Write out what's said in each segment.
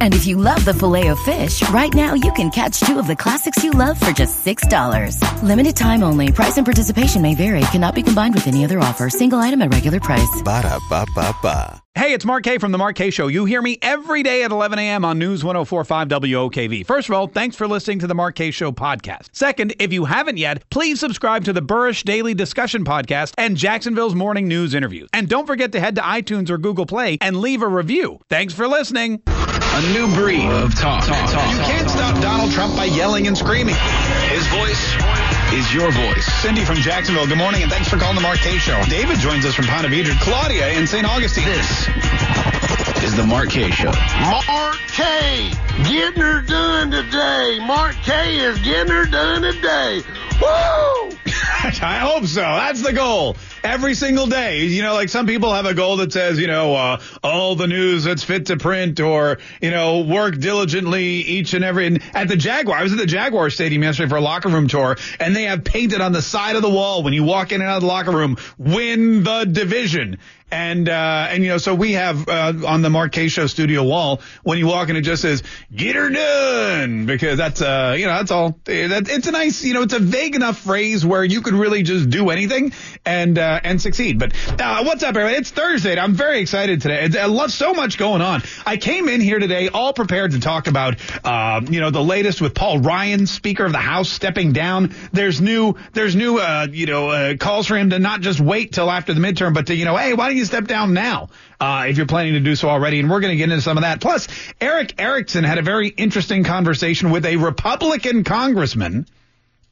And if you love the filet of fish, right now you can catch two of the classics you love for just $6. Limited time only. Price and participation may vary. Cannot be combined with any other offer. Single item at regular price. Ba da ba ba ba. Hey, it's Mark Kaye from The Mark Kaye Show. You hear me every day at 11 a.m. on News 1045 WOKV. First of all, thanks for listening to The Mark Kaye Show podcast. Second, if you haven't yet, please subscribe to the Burrish Daily Discussion podcast and Jacksonville's Morning News interviews. And don't forget to head to iTunes or Google Play and leave a review. Thanks for listening. A new breed of talk. talk, talk. You can't stop Donald Trump by yelling and screaming. His voice is your voice. Cindy from Jacksonville, good morning, and thanks for calling the Mark Kaye Show. David joins us from Ponte Vedra. Claudia in St. Augustine. This is the Mark Kaye Show. Mark Kaye, getting her done today. Mark Kaye is getting her done today. Woo! I hope so. That's the goal. Every single day. You know, like some people have a goal that says, you know, uh, all the news that's fit to print or, you know, work diligently each and every. And at the Jaguar, I was at the Jaguar Stadium yesterday for a locker room tour and they have painted on the side of the wall when you walk in and out of the locker room, win the division. And, uh, and, you know, so we have, uh, on the Kaye Show studio wall, when you walk in, it just says, get her done. Because that's, uh, you know, that's all, that, it's a nice, you know, it's a vague enough phrase where you could really just do anything and, uh, and succeed. But, uh, what's up, everybody? It's Thursday. I'm very excited today. I love so much going on. I came in here today all prepared to talk about, uh, you know, the latest with Paul Ryan, Speaker of the House, stepping down. There's new, there's new, uh, you know, uh, calls for him to not just wait till after the midterm, but to, you know, hey, why don't you step down now uh, if you're planning to do so already? And we're going to get into some of that. Plus, Erick Erickson had a very interesting conversation with a Republican congressman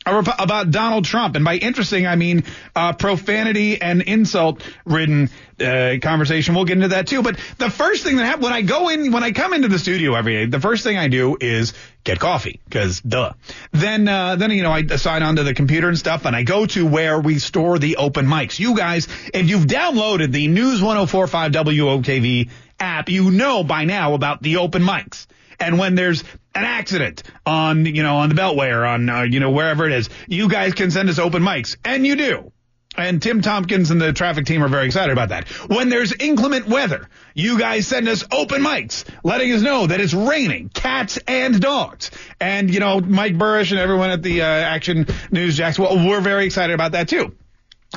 about Donald Trump. And by interesting, I mean uh, profanity and insult ridden uh, conversation. We'll get into that too. But the first thing that happens when I go in, when I come into the studio every day, the first thing I do is get coffee because duh. Then, uh, then, you know, I sign onto the computer and stuff and I go to where we store the open mics. You guys, if you've downloaded the News 1045 WOKV app, you know by now about the open mics. And when there's an accident on, you know, on the Beltway or on, uh, you know, wherever it is, you guys can send us open mics. And you do. And Tim Tompkins and the traffic team are very excited about that. When there's inclement weather, you guys send us open mics, letting us know that it's raining, cats and dogs. And, you know, Mike Burrish and everyone at the uh, Action News Jax, well, we're very excited about that too.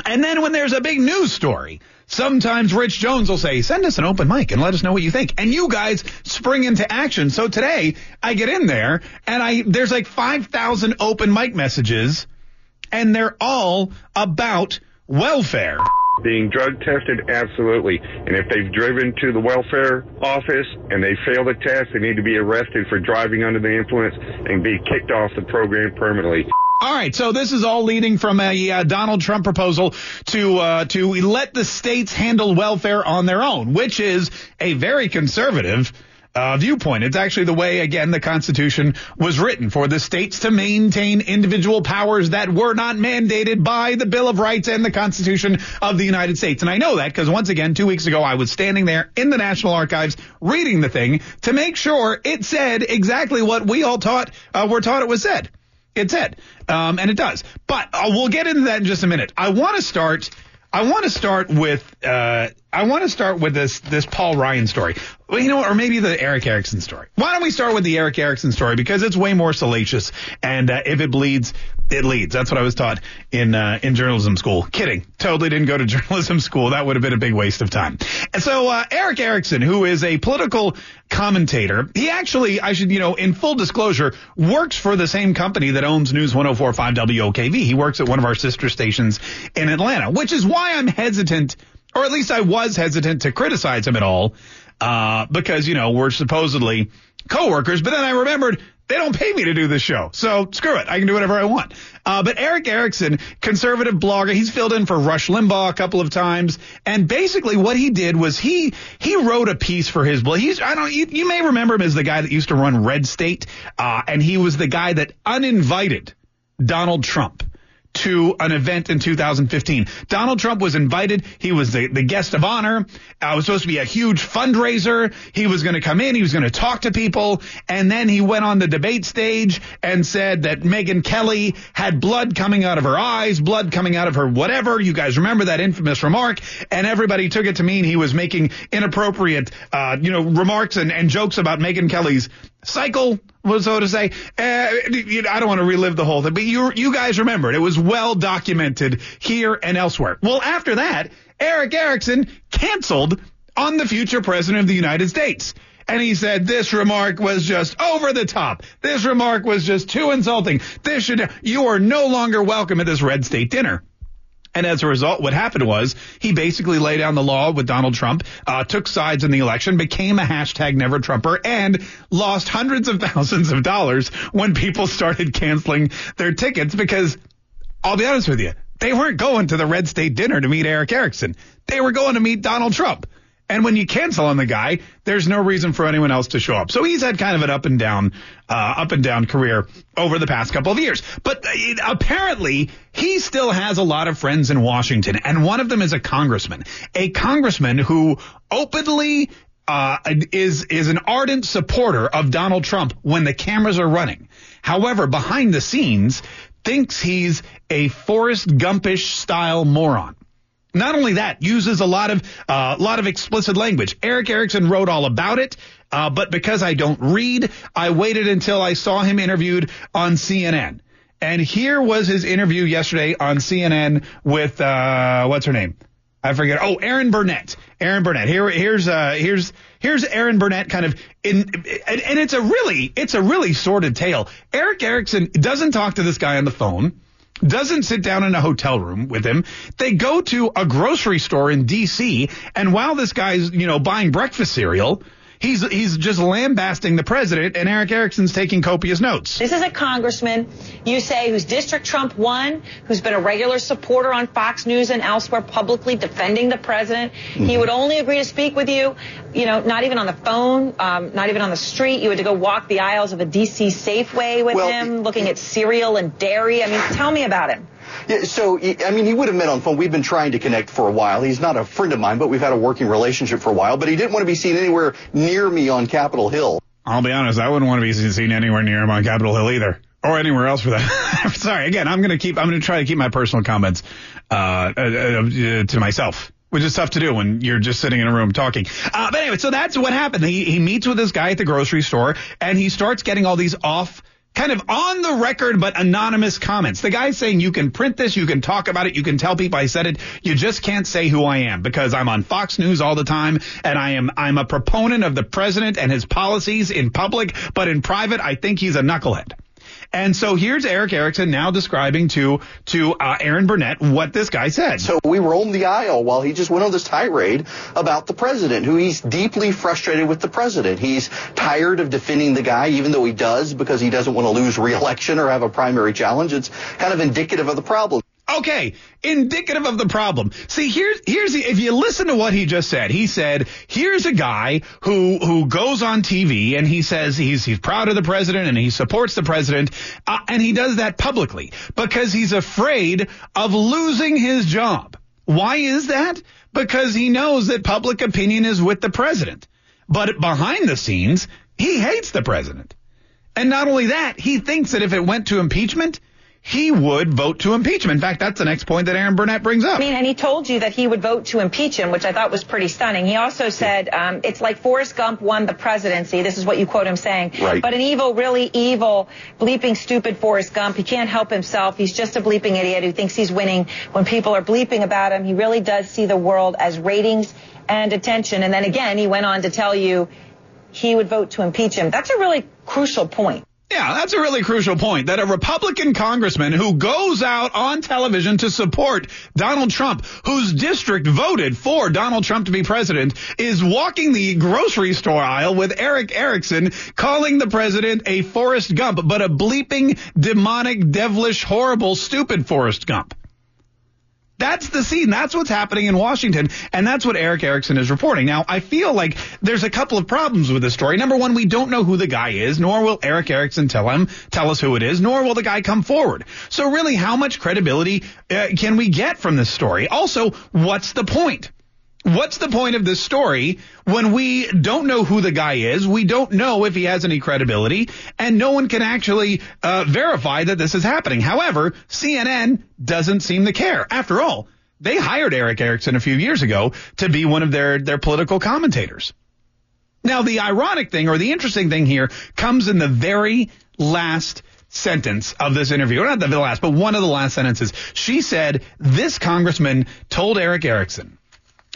And then when there's a big news story, sometimes Rich Jones will say, send us an open mic and let us know what you think. And you guys spring into action. So today I get in there and I, there's like 5,000 open mic messages and they're all about welfare. Being drug tested, absolutely. And if they've driven to the welfare office and they fail the test, they need to be arrested for driving under the influence and be kicked off the program permanently. All right, so this is all leading from a uh, Donald Trump proposal to uh, to let the states handle welfare on their own, which is a very conservative uh, viewpoint. It's actually the way, again, the Constitution was written for the states to maintain individual powers that were not mandated by the Bill of Rights and the Constitution of the United States. And I know that because once again, two weeks ago, I was standing there in the National Archives reading the thing to make sure it said exactly what we all taught uh, were taught it was said. It's it um, and it does. But uh, we'll get into that in just a minute. I want to start. I want to start with. Uh, I want to start with this this Paul Ryan story. Well, you know, or maybe the Erick Erickson story. Why don't we start with the Erick Erickson story because it's way more salacious, and uh, if it bleeds, it leads. That's what I was taught in uh, in journalism school. Kidding, totally didn't go to journalism school. That would have been a big waste of time. And so uh, Erick Erickson, who is a political commentator, he actually, I should, you know, in full disclosure, works for the same company that owns News 104.5 WOKV. He works at one of our sister stations in Atlanta, which is why I'm hesitant or at least I was hesitant to criticize him at all, uh, because, you know, we're supposedly coworkers, but then I remembered they don't pay me to do this show. So screw it. I can do whatever I want. Uh, but Erick Erickson, conservative blogger, he's filled in for Rush Limbaugh a couple of times. And basically what he did was he, he wrote a piece for his blog. He's, I don't, you, you may remember him as the guy that used to run Red State. Uh, and he was the guy that uninvited Donald Trump to an event in 2015. Donald Trump was invited. He was the, the guest of honor. Uh, it was supposed to be a huge fundraiser. He was going to come in. He was going to talk to people. And then he went on the debate stage and said that Megyn Kelly had blood coming out of her eyes, blood coming out of her whatever. You guys remember that infamous remark. And everybody took it to mean he was making inappropriate, uh, you know, remarks and, and jokes about Megyn Kelly's cycle was so to say. Uh, I don't want to relive the whole thing, but you you guys remember it. It was well documented here and elsewhere. Well, after that, Erick Erickson canceled on the future president of the United States. And he said this remark was just over the top. This remark was just too insulting. This should you are no longer welcome at this red state dinner. And as a result, what happened was he basically laid down the law with Donald Trump, uh, took sides in the election, became a hashtag never Trumper, and lost hundreds of thousands of dollars when people started canceling their tickets because I'll be honest with you, they weren't going to the red state dinner to meet Erick Erickson. They were going to meet Donald Trump. And when you cancel on the guy, there's no reason for anyone else to show up. So he's had kind of an up and down, uh, up and down career over the past couple of years. But it, apparently he still has a lot of friends in Washington. And one of them is a congressman, a congressman who openly uh, is is an ardent supporter of Donald Trump when the cameras are running. However, behind the scenes, thinks he's a Forrest Gumpish style moron. Not only that, uses a lot of a uh, lot of explicit language. Erick Erickson wrote all about it, uh, but because I don't read, I waited until I saw him interviewed on CNN. And here was his interview yesterday on CNN with uh, what's her name? I forget. Oh, Erin Burnett. Erin Burnett. Here, here's uh, here's here's Erin Burnett kind of in, and, and it's a really it's a really sordid tale. Erick Erickson doesn't talk to this guy on the phone doesn't sit down in a hotel room with him. They go to a grocery store in D.C. and while this guy's, you know, buying breakfast cereal, He's he's just lambasting the president, and Erick Erickson's taking copious notes. This is a congressman, you say, whose district Trump won, who's been a regular supporter on Fox News and elsewhere publicly defending the president. Mm-hmm. He would only agree to speak with you, you know, not even on the phone, um, not even on the street. You had to go walk the aisles of a D.C. Safeway with well, him, looking at cereal and dairy. I mean, tell me about him. Yeah, so, I mean, he would have met on phone. We've been trying to connect for a while. He's not a friend of mine, but we've had a working relationship for a while. But he didn't want to be seen anywhere near me on Capitol Hill. I'll be honest, I wouldn't want to be seen anywhere near him on Capitol Hill either. Or anywhere else for that. Sorry, again, I'm going to keep, I'm going to try to keep my personal comments, uh, uh, uh, to myself which is tough to do when you're just sitting in a room talking. Uh, but anyway, so that's what happened. He, he meets with this guy at the grocery store and he starts getting all these off kind of on the record but anonymous comments. The guy's saying you can print this, you can talk about it, you can tell people I said it. You just can't say who I am because I'm on Fox News all the time and I am I'm a proponent of the president and his policies in public, but in private I think he's a knucklehead. And so here's Erick Erickson now describing to to uh, Erin Burnett what this guy said. So we roamed the aisle while he just went on this tirade about the president, who he's deeply frustrated with the president. He's tired of defending the guy, even though he does, because he doesn't want to lose re-election or have a primary challenge. It's kind of indicative of the problem. Okay, indicative of the problem. See, here's here's the, if you listen to what he just said, he said, here's a guy who who goes on TV and he says he's he's proud of the president and he supports the president, uh, and he does that publicly because he's afraid of losing his job. Why is that? Because he knows that public opinion is with the president. But behind the scenes, he hates the president. And not only that, he thinks that if it went to impeachment, he would vote to impeach him. In fact, that's the next point that Erin Burnett brings up. I mean, and he told you that he would vote to impeach him, which I thought was pretty stunning. He also said um, it's like Forrest Gump won the presidency. This is what you quote him saying. Right. But an evil, really evil, bleeping stupid Forrest Gump. He can't help himself. He's just a bleeping idiot who thinks he's winning when people are bleeping about him. He really does see the world as ratings and attention. And then again, he went on to tell you he would vote to impeach him. That's a really crucial point. Yeah, that's a really crucial point that a Republican congressman who goes out on television to support Donald Trump, whose district voted for Donald Trump to be president, is walking the grocery store aisle with Erick Erickson calling the president a Forrest Gump, but a bleeping, demonic, devilish, horrible, stupid Forrest Gump. That's the scene. That's what's happening in Washington. And that's what Erick Erickson is reporting. Now, I feel like there's a couple of problems with this story. Number one, we don't know who the guy is, nor will Erick Erickson tell him, tell us who it is, nor will the guy come forward. So really, how much credibility uh, can we get from this story? Also, what's the point? What's the point of this story when we don't know who the guy is? We don't know if he has any credibility, and no one can actually uh, verify that this is happening. However, CNN doesn't seem to care. After all, they hired Erick Erickson a few years ago to be one of their, their political commentators. Now, the ironic thing or the interesting thing here comes in the very last sentence of this interview. Not the last, but one of the last sentences. She said, this congressman told Erick Erickson,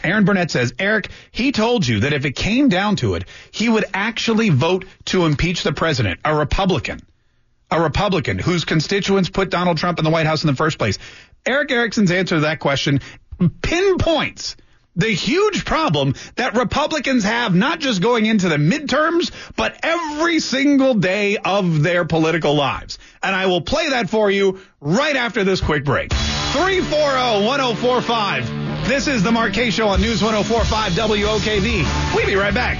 Erin Burnett says, Eric, he told you that if it came down to it, he would actually vote to impeach the president, a Republican, a Republican whose constituents put Donald Trump in the White House in the first place. Erick Erickson's answer to that question pinpoints the huge problem that Republicans have not just going into the midterms, but every single day of their political lives. And I will play that for you right after this quick break. 340 1045. This is the Mark Show on News 1045 WOKV. We'll be right back.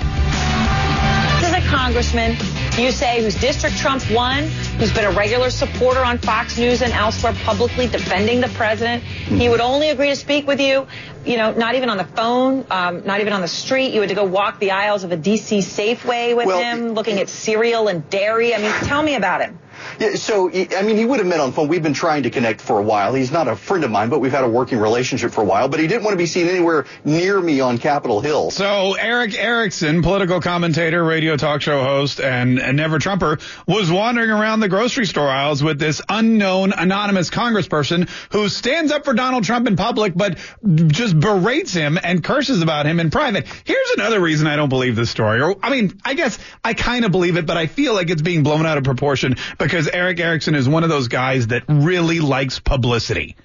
This is a congressman you say whose district Trump won, who's been a regular supporter on Fox News and elsewhere publicly defending the president. He would only agree to speak with you, you know, not even on the phone, um, not even on the street. You had to go walk the aisles of a D.C. Safeway with Well, him, looking at cereal and dairy. I mean, tell me about him. Yeah, so, I mean, he would have met on phone. We've been trying to connect for a while. He's not a friend of mine, but we've had a working relationship for a while. But he didn't want to be seen anywhere near me on Capitol Hill. So Erick Erickson, political commentator, radio talk show host, and, and never Trumper, was wandering around the grocery store aisles with this unknown anonymous congressperson who stands up for Donald Trump in public, but just berates him and curses about him in private. Here's another reason I don't believe this story. Or, I mean, I guess I kind of believe it, but I feel like it's being blown out of proportion because Erick Erickson is one of those guys that really likes publicity.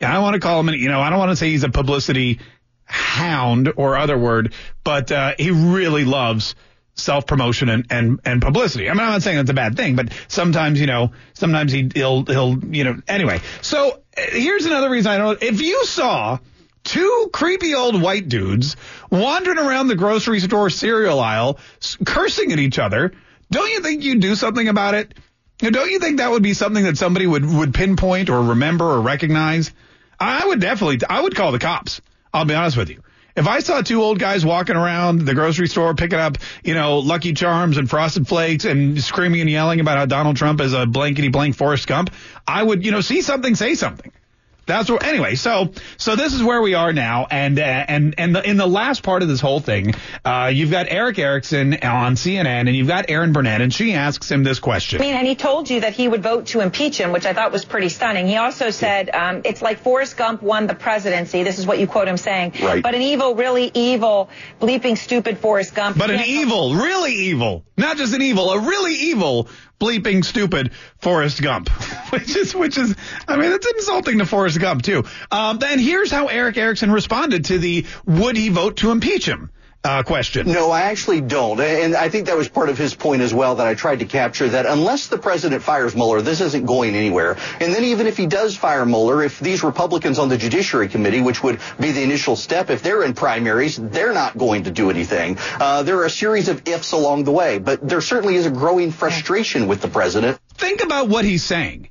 Yeah, I want to call him, you know, I don't want to say he's a publicity hound or other word, but uh, he really loves self promotion and, and and publicity. I mean, I'm not saying that's a bad thing, but sometimes, you know, sometimes he, he'll he'll you know. Anyway, so uh, here's another reason I don't. If you saw two creepy old white dudes wandering around the grocery store cereal aisle, cursing at each other, don't you think you'd do something about it? Now, Don't you think that would be something that somebody would, would pinpoint or remember or recognize? I would definitely, I would call the cops. I'll be honest with you. If I saw two old guys walking around the grocery store picking up, you know, Lucky Charms and Frosted Flakes and screaming and yelling about how Donald Trump is a blankety blank Forrest Gump, I would, you know, see something, say something. That's what. Anyway, so so this is where we are now, and uh, and and the, in the last part of this whole thing, uh, you've got Erick Erickson on CNN, and you've got Erin Burnett, and she asks him this question. I mean, and he told you that he would vote to impeach him, which I thought was pretty stunning. He also said um, it's like Forrest Gump won the presidency. This is what you quote him saying. Right. But an evil, really evil, bleeping stupid Forrest Gump. But an evil, really evil, not just an evil, a really evil, bleeping stupid Forrest Gump, which is which is, I mean, it's insulting to Forrest Gump too. Um, and here's how Erick Erickson responded to the would he vote to impeach him uh, question. No, I actually don't. And I think that was part of his point as well that I tried to capture that unless the president fires Mueller, this isn't going anywhere. And then even if he does fire Mueller, if these Republicans on the Judiciary Committee, which would be the initial step, if they're in primaries, they're not going to do anything. Uh, there are a series of ifs along the way, but there certainly is a growing frustration with the president. Think about what he's saying.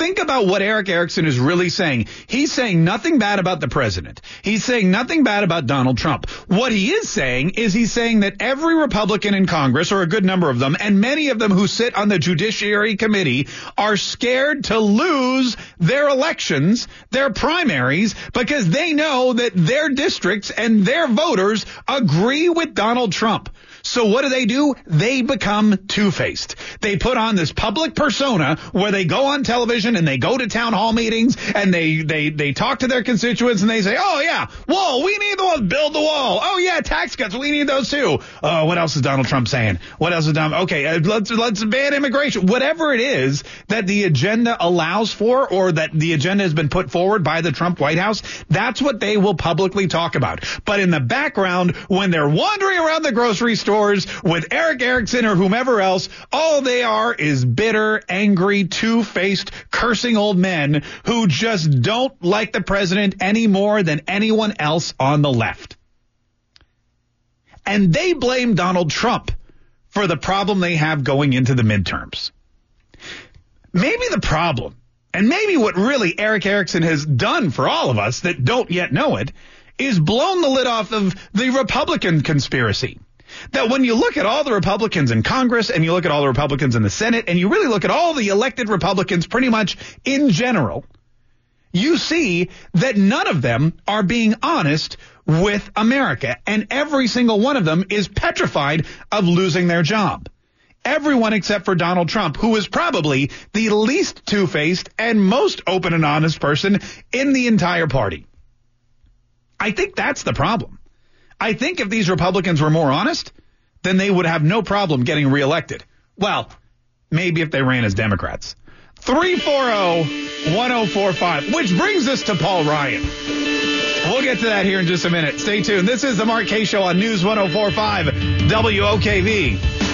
Think about what Erick Erickson is really saying. He's saying nothing bad about the president. He's saying nothing bad about Donald Trump. What he is saying is he's saying that every Republican in Congress, or a good number of them, and many of them who sit on the Judiciary Committee, are scared to lose their elections, their primaries, because they know that their districts and their voters agree with Donald Trump. So what do they do? They become two-faced. They put on this public persona where they go on television and they go to town hall meetings and they they they talk to their constituents and they say, "Oh yeah, wall, we need the wall, build the wall. Oh yeah, tax cuts, we need those too." Uh, what else is Donald Trump saying? What else is Donald? Okay, uh, let's let's ban immigration. Whatever it is that the agenda allows for, or that the agenda has been put forward by the Trump White House, that's what they will publicly talk about. But in the background, when they're wandering around the grocery stores with Erick Erickson or whomever else, all they are is bitter, angry, two-faced, cursing old men who just don't like the president any more than anyone else on the left. And they blame Donald Trump for the problem they have going into the midterms. Maybe the problem, and maybe what really Erick Erickson has done for all of us that don't yet know it, is blown the lid off of the Republican conspiracy. That when you look at all the Republicans in Congress and you look at all the Republicans in the Senate and you really look at all the elected Republicans pretty much in general, you see that none of them are being honest with America. And every single one of them is petrified of losing their job. Everyone except for Donald Trump, who is probably the least two-faced and most open and honest person in the entire party. I think that's the problem. I think if these Republicans were more honest, then they would have no problem getting reelected. Well, maybe if they ran as Democrats. 340-1045, which brings us to Paul Ryan. We'll get to that here in just a minute. Stay tuned. This is the Mark Kaye Show on News 1045 WOKV.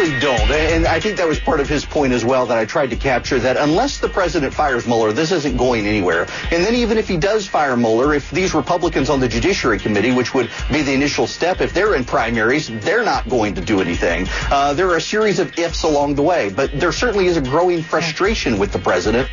Don't. And I think that was part of his point as well that I tried to capture that unless the president fires Mueller, this isn't going anywhere. And then even if he does fire Mueller, if these Republicans on the Judiciary Committee, which would be the initial step, if they're in primaries, they're not going to do anything. Uh, there are a series of ifs along the way, but there certainly is a growing frustration with the president.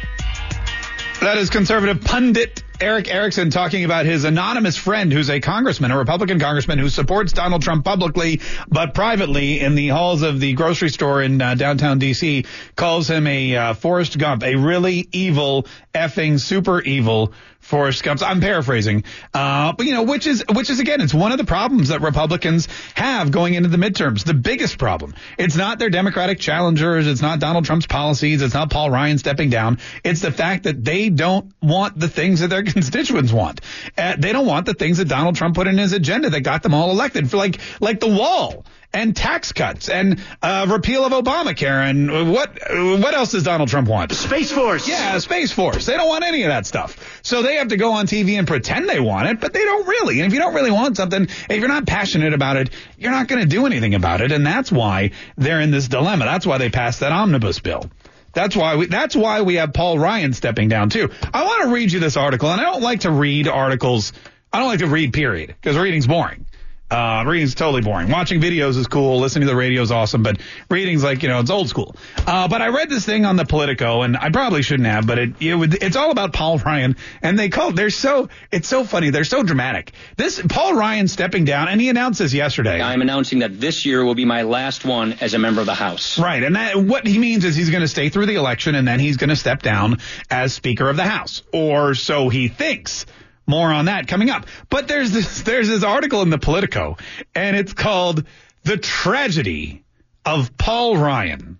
That is conservative pundit Erick Erickson talking about his anonymous friend who's a congressman, a Republican congressman who supports Donald Trump publicly, but privately in the halls of the grocery store in uh, downtown D.C. calls him a uh, Forrest Gump, a really evil, effing super evil Forrest Gump. I'm paraphrasing, uh, but you know, which is which is again, it's one of the problems that Republicans have going into the midterms. The biggest problem. It's not their Democratic challengers. It's not Donald Trump's policies. It's not Paul Ryan stepping down. It's the fact that they don't want the things that their constituents want. Uh, they don't want the things that Donald Trump put in his agenda that got them all elected, for like like the wall and tax cuts and uh, repeal of Obamacare and what what else does Donald Trump want? Space Force. Yeah, Space Force. They don't want any of that stuff. So they have to go on TV and pretend they want it, but they don't really. And if you don't really want something, if you're not passionate about it, you're not going to do anything about it. And that's why they're in this dilemma. That's why they passed that omnibus bill. That's why we, that's why we have Paul Ryan stepping down too. I want to read you this article, and I don't like to read articles. I don't like to read, period, because reading's boring. Uh, reading's totally boring. Watching videos is cool. Listening to the radio is awesome, but reading's like, you know, it's old school. Uh, but I read this thing on the Politico and I probably shouldn't have, but it, it would, it's all about Paul Ryan and they call, they're so, it's so funny. They're so dramatic. This, Paul Ryan stepping down and he announced this yesterday. I'm announcing that this year will be my last one as a member of the House. Right. And that, what he means is he's going to stay through the election and then he's going to step down as Speaker of the House. Or so he thinks. More on that coming up. But there's this there's this article in the Politico, and it's called "The Tragedy of Paul Ryan."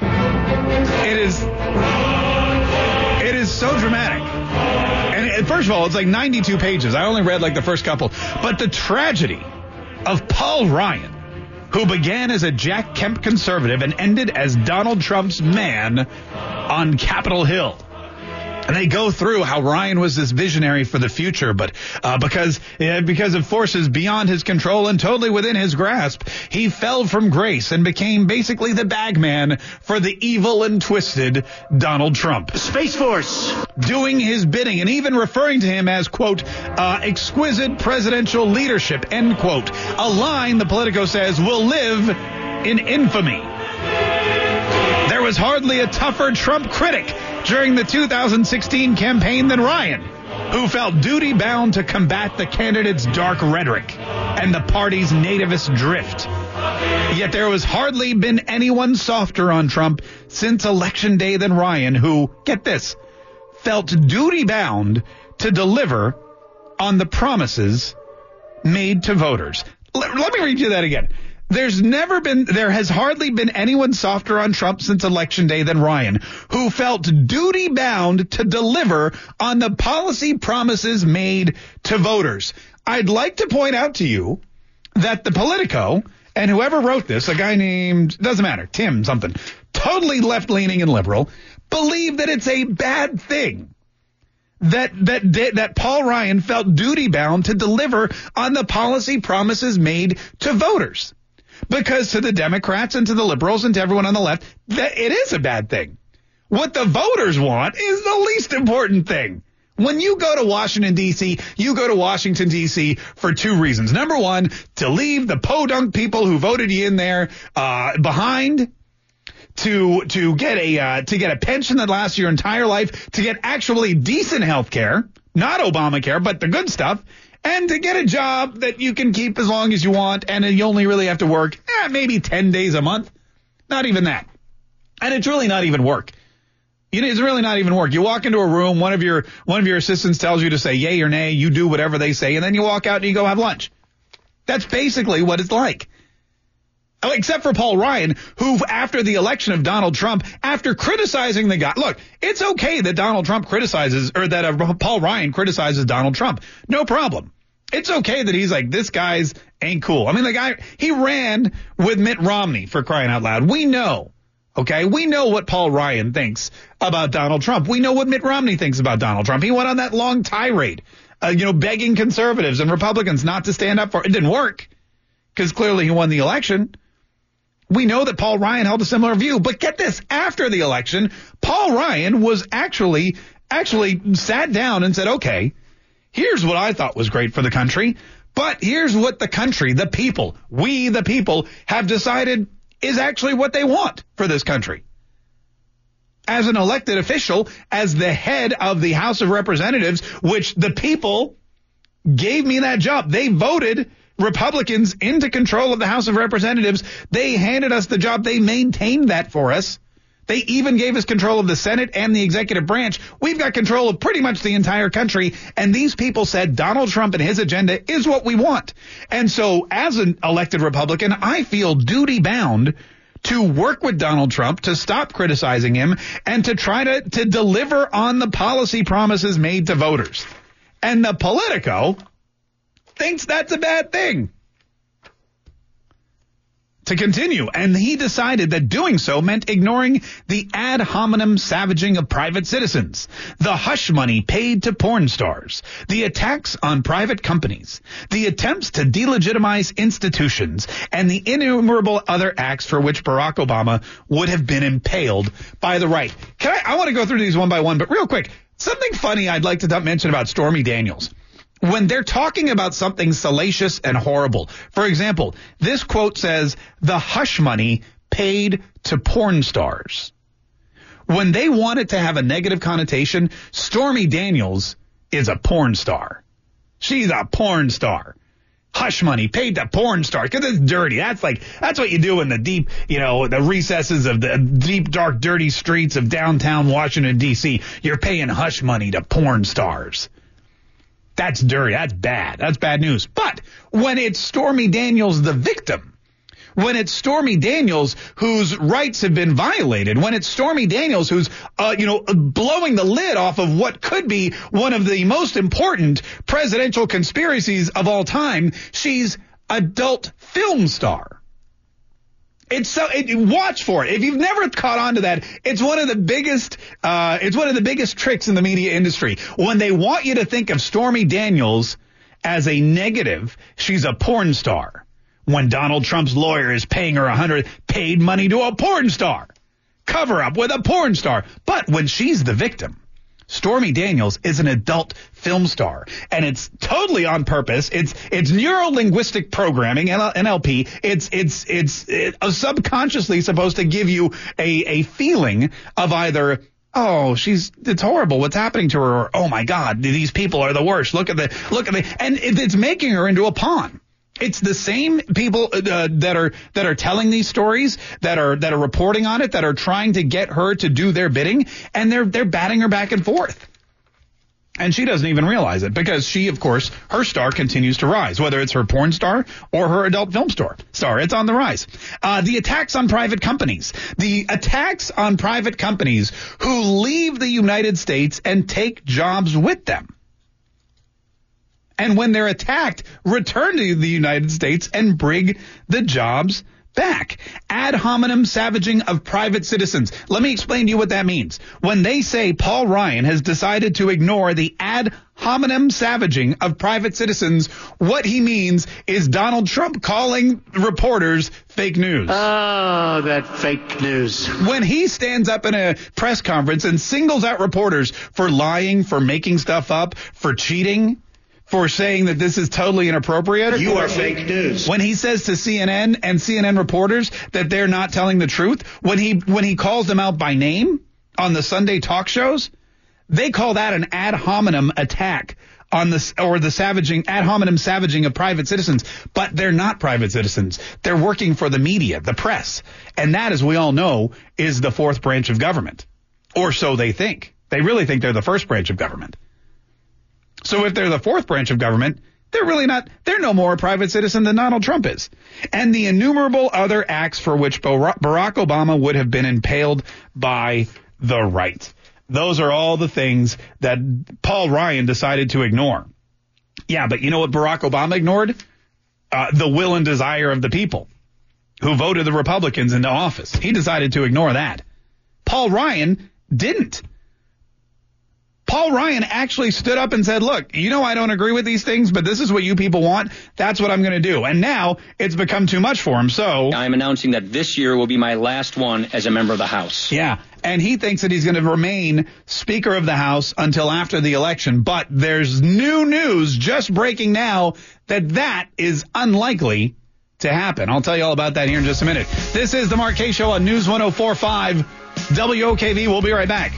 It is it is so dramatic. And it, first of all, it's like 92 pages. I only read like the first couple. But the tragedy of Paul Ryan, who began as a Jack Kemp conservative and ended as Donald Trump's man on Capitol Hill. And they go through how Ryan was this visionary for the future, but uh, because uh, because of forces beyond his control and totally within his grasp, he fell from grace and became basically the bagman for the evil and twisted Donald Trump. Space Force. Doing his bidding and even referring to him as, quote, uh, exquisite presidential leadership, end quote. A line, the Politico says, will live in infamy. There was hardly a tougher Trump critic during the 2016 campaign than Ryan, who felt duty bound to combat the candidate's dark rhetoric and the party's nativist drift. Yet there has hardly been anyone softer on Trump since election day than Ryan, who, get this, felt duty bound to deliver on the promises made to voters. Let, let me read you that again. There's never been, there has hardly been anyone softer on Trump since election day than Ryan, who felt duty bound to deliver on the policy promises made to voters. I'd like to point out to you that the Politico and whoever wrote this, a guy named, doesn't matter, Tim something, totally left leaning and liberal, believe that it's a bad thing that that that Paul Ryan felt duty bound to deliver on the policy promises made to voters. Because to the Democrats and to the liberals and to everyone on the left, that it is a bad thing. What the voters want is the least important thing. When you go to Washington, D.C., you go to Washington, D.C. for two reasons. Number one, to leave the podunk people who voted you in there uh, behind to to get a uh, to get a pension that lasts your entire life, to get actually decent health care, not Obamacare, but the good stuff, and to get a job that you can keep as long as you want, and you only really have to work eh, maybe ten days a month, not even that, and it's really not even work. It's really not even work. You walk into a room, one of your one of your assistants tells you to say yay or nay, you do whatever they say, and then you walk out and you go have lunch. That's basically what it's like. Except for Paul Ryan, who after the election of Donald Trump, after criticizing the guy, look, it's okay that Donald Trump criticizes, or that uh, Paul Ryan criticizes Donald Trump. No problem. It's okay that he's like, this guy's ain't cool. I mean, the guy, he ran with Mitt Romney for crying out loud. We know. Okay, we know what Paul Ryan thinks about Donald Trump. We know what Mitt Romney thinks about Donald Trump. He went on that long tirade, uh, you know, begging conservatives and Republicans not to stand up for it. It didn't work because clearly he won the election. We know that Paul Ryan held a similar view, but get this, after the election, Paul Ryan was actually, actually sat down and said, okay, here's what I thought was great for the country, but here's what the country, the people, we the people have decided is actually what they want for this country. As an elected official, as the head of the House of Representatives, which the people gave me that job. They voted Republicans into control of the House of Representatives. They handed us the job. They maintained that for us. They even gave us control of the Senate and the executive branch. We've got control of pretty much the entire country. And these people said Donald Trump and his agenda is what we want. And so as an elected Republican, I feel duty bound to work with Donald Trump to stop criticizing him and to try to, to deliver on the policy promises made to voters. And the Politico thinks that's a bad thing. To continue, and he decided that doing so meant ignoring the ad hominem savaging of private citizens, the hush money paid to porn stars, the attacks on private companies, the attempts to delegitimize institutions, and the innumerable other acts for which Barack Obama would have been impaled by the right. Can I, I want to go through these one by one, but real quick, something funny I'd like to mention about Stormy Daniels when they're talking about something salacious and horrible. For example, this quote says the hush money paid to porn stars. When they want it to have a negative connotation, Stormy Daniels is a porn star. She's a porn star. Hush money paid to porn stars because it's dirty. That's like that's what you do in the deep, you know, the recesses of the deep, dark, dirty streets of downtown Washington D.C. You're paying hush money to porn stars. That's dirty. That's bad. That's bad news. But when it's Stormy Daniels, the victim, when it's Stormy Daniels whose rights have been violated, when it's Stormy Daniels who's, uh, you know, blowing the lid off of what could be one of the most important presidential conspiracies of all time, she's adult film star. It's so it, watch for it. If you've never caught on to that, it's one of the biggest uh, it's one of the biggest tricks in the media industry. When they want you to think of Stormy Daniels as a negative, she's a porn star. When Donald Trump's lawyer is paying her a hundred paid money to a porn star. Cover up with a porn star. But when she's the victim, Stormy Daniels is an adult film star, and it's totally on purpose. It's it's neuro linguistic programming, and NLP. It's it's it's it, uh, subconsciously supposed to give you a a feeling of either oh, she's, it's horrible. What's happening to her? Or, oh my God, these people are the worst. Look at the, look at the, and it's making her into a pawn. It's the same people uh, that are that are telling these stories, that are that are reporting on it, that are trying to get her to do their bidding, and they're they're batting her back and forth. And she doesn't even realize it because she, of course, her star continues to rise, whether it's her porn star or her adult film star. Star, it's on the rise. Uh, the attacks on private companies, the attacks on private companies who leave the United States and take jobs with them and when they're attacked, return to the United States and bring the jobs back. Ad hominem savaging of private citizens. Let me explain to you what that means. When they say Paul Ryan has decided to ignore the ad hominem savaging of private citizens, what he means is Donald Trump calling reporters fake news. Oh, that fake news. When he stands up in a press conference and singles out reporters for lying, for making stuff up, for cheating, for saying that this is totally inappropriate. You are fake news. When he says to CNN and CNN reporters that they're not telling the truth, when he when he calls them out by name on the Sunday talk shows, they call that an ad hominem attack on the or the savaging ad hominem savaging of private citizens, but they're not private citizens. They're working for the media, the press, and that, as we all know, is the fourth branch of government, or so they think. They really think they're the first branch of government. So if they're the fourth branch of government, they're really not, they're no more a private citizen than Donald Trump is. And the innumerable other acts for which Barack Obama would have been impaled by the right. Those are all the things that Paul Ryan decided to ignore. Yeah, but you know what Barack Obama ignored? Uh, the will and desire of the people who voted the Republicans into office. He decided to ignore that. Paul Ryan didn't. Paul Ryan actually stood up and said, look, you know, I don't agree with these things, but this is what you people want. That's what I'm going to do. And now it's become too much for him. So I'm announcing that this year will be my last one as a member of the House. Yeah. And he thinks that he's going to remain Speaker of the House until after the election. But there's new news just breaking now that that is unlikely to happen. I'll tell you all about that here in just a minute. This is the Mark Kaye Show on News 1045 WOKV. We'll be right back.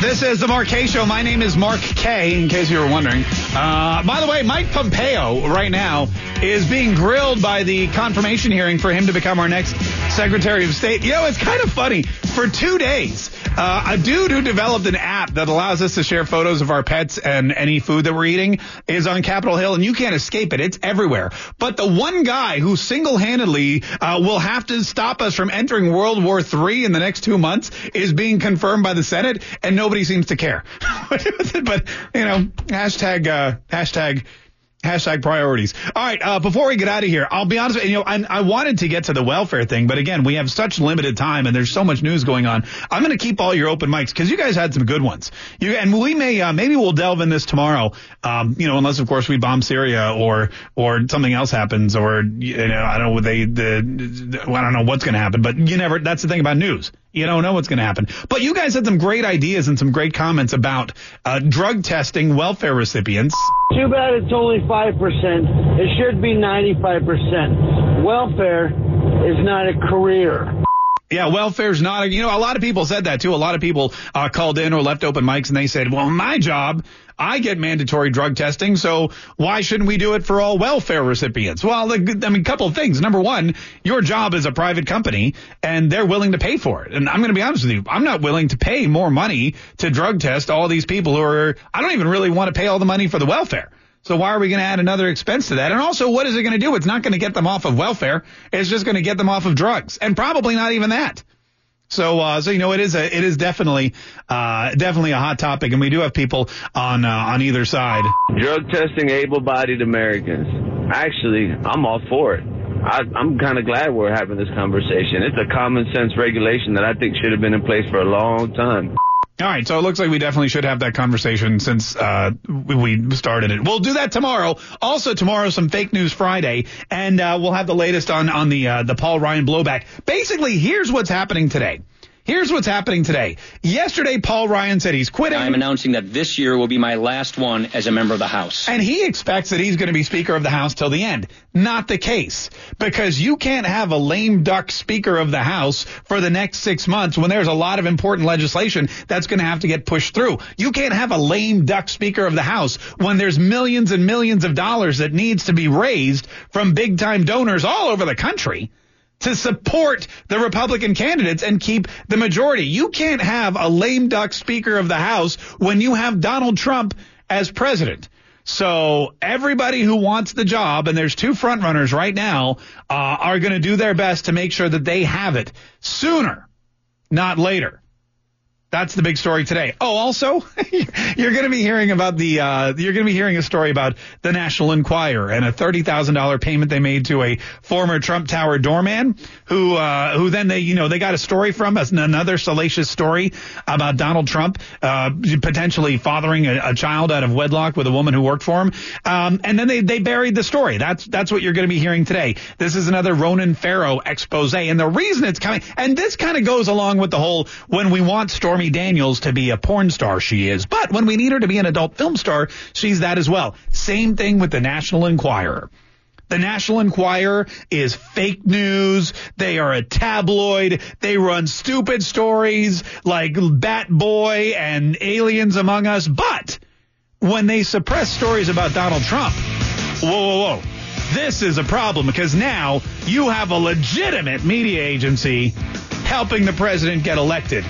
This is the Mark Kaye Show. My name is Mark Kaye, in case you were wondering. Uh, by the way, Mike Pompeo right now is being grilled by the confirmation hearing for him to become our next Secretary of State. You know, it's kind of funny. For two days, uh, a dude who developed an app that allows us to share photos of our pets and any food that we're eating is on Capitol Hill, and you can't escape it. It's everywhere. But the one guy who single-handedly uh, will have to stop us from entering World War III in the next two months is being confirmed by the Senate, and nobody seems to care. but you know, hashtag uh, hashtag Hashtag priorities. All right. Uh, before we get out of here, I'll be honest. With you, you know, I, I, wanted to get to the welfare thing, but again, we have such limited time, and there's so much news going on. I'm going to keep all your open mics because you guys had some good ones. You and we may uh, maybe we'll delve in this tomorrow. Um, you know, unless of course we bomb Syria or or something else happens, or you know, I don't know they the, the I don't know what's going to happen, but you never. That's the thing about news. You don't know what's going to happen. But you guys had some great ideas and some great comments about uh, drug testing welfare recipients. Too bad it's only 5%. It should be 95%. Welfare is not a career. Yeah, welfare's not you know, a lot of people said that too. A lot of people uh, called in or left open mics and they said, well, my job, I get mandatory drug testing, so why shouldn't we do it for all welfare recipients? Well, I mean, a couple of things. Number one, your job is a private company and they're willing to pay for it. And I'm going to be honest with you, I'm not willing to pay more money to drug test all these people who are, I don't even really want to pay all the money for the welfare. So why are we going to add another expense to that? And also, what is it going to do? It's not going to get them off of welfare. It's just going to get them off of drugs, and probably not even that. So, uh, so you know, it is a, it is definitely, uh, definitely a hot topic, and we do have people on uh, on either side. Drug testing able-bodied Americans. Actually, I'm all for it. I, I'm kind of glad we're having this conversation. It's a common sense regulation that I think should have been in place for a long time. All right, so it looks like we definitely should have that conversation since uh, we started it. We'll do that tomorrow. Also tomorrow, some fake news Friday, and uh, we'll have the latest on on the uh, the Paul Ryan blowback. Basically, here's what's happening today. Here's what's happening today. Yesterday, Paul Ryan said he's quitting. I'm announcing that this year will be my last one as a member of the House. And he expects that he's going to be Speaker of the House till the end. Not the case. Because you can't have a lame duck Speaker of the House for the next six months when there's a lot of important legislation that's going to have to get pushed through. You can't have a lame duck Speaker of the House when there's millions and millions of dollars that needs to be raised from big time donors all over the country to support the Republican candidates and keep the majority. You can't have a lame duck Speaker of the House when you have Donald Trump as president. So everybody who wants the job, and there's two frontrunners right now, uh, are going to do their best to make sure that they have it sooner, not later. That's the big story today. Oh, also, you're going to be hearing about the uh, you're going to be hearing a story about the National Enquirer and a thirty thousand dollar payment they made to a former Trump Tower doorman who uh, who then they you know they got a story from another salacious story about Donald Trump uh, potentially fathering a, a, child out of wedlock with a woman who worked for him, um, and then they they buried the story. That's that's what you're going to be hearing today. This is another Ronan Farrow expose, and the reason it's coming, and this kind of goes along with the whole when we want Stormy Daniels to be a porn star, she is. But when we need her to be an adult film star, she's that as well. Same thing with the National Enquirer. The National Enquirer is fake news. They are a tabloid. They run stupid stories like Bat Boy and Aliens Among Us. But when they suppress stories about Donald Trump, whoa, whoa, whoa. This is a problem because now you have a legitimate media agency helping the president get elected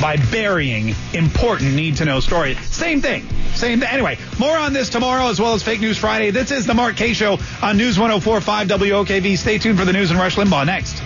by burying important need to know stories. Same thing. Same thing. Anyway, more on this tomorrow as well as Fake News Friday. This is the Mark Kaye Show on News 1045 WOKV. Stay tuned for the news and Rush Limbaugh next.